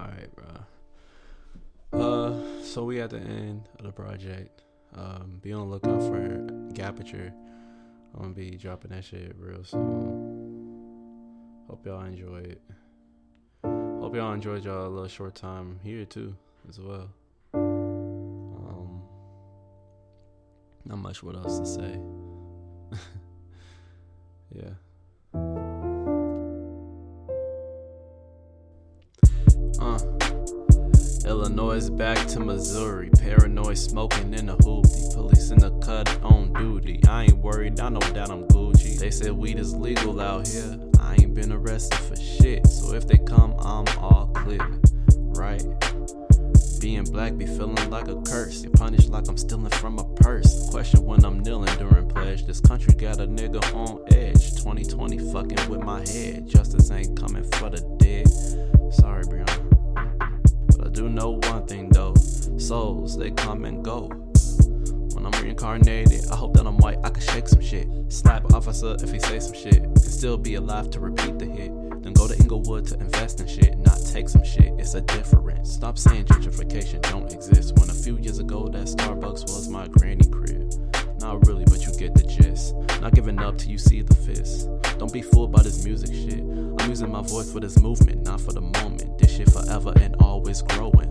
Alright, bro. Uh, so we at the end of the project. Um, be on the lookout for Gaperture. I'm gonna be dropping that shit real soon. Hope y'all enjoy it. Hope y'all enjoyed y'all a little short time here too, as well. Um, not much what else to say. yeah. Illinois back to Missouri. Paranoid smoking in a hoopty. Police in the cut on duty. I ain't worried, I know that I'm Gucci. They said weed is legal out here. I ain't been arrested for shit. So if they come, I'm all clear. Right? Being black be feeling like a curse. Get punished like I'm stealing from a purse. Question when I'm kneeling during pledge. This country got a nigga on edge. 2020 fucking with my head. Justice ain't coming for the dead. Do know one thing though souls, they come and go. When I'm reincarnated, I hope that I'm white, I can shake some shit. Slap officer if he say some shit. Can still be alive to repeat the hit. Then go to Inglewood to invest in shit, not take some shit. It's a difference. Stop saying gentrification don't exist. When a few years ago that Starbucks was my granny crib. Not really, but you get the gist. Not giving up till you see the fist. Don't be fooled by this music shit. I'm using my voice for this movement, not for the moment. This shit always growing.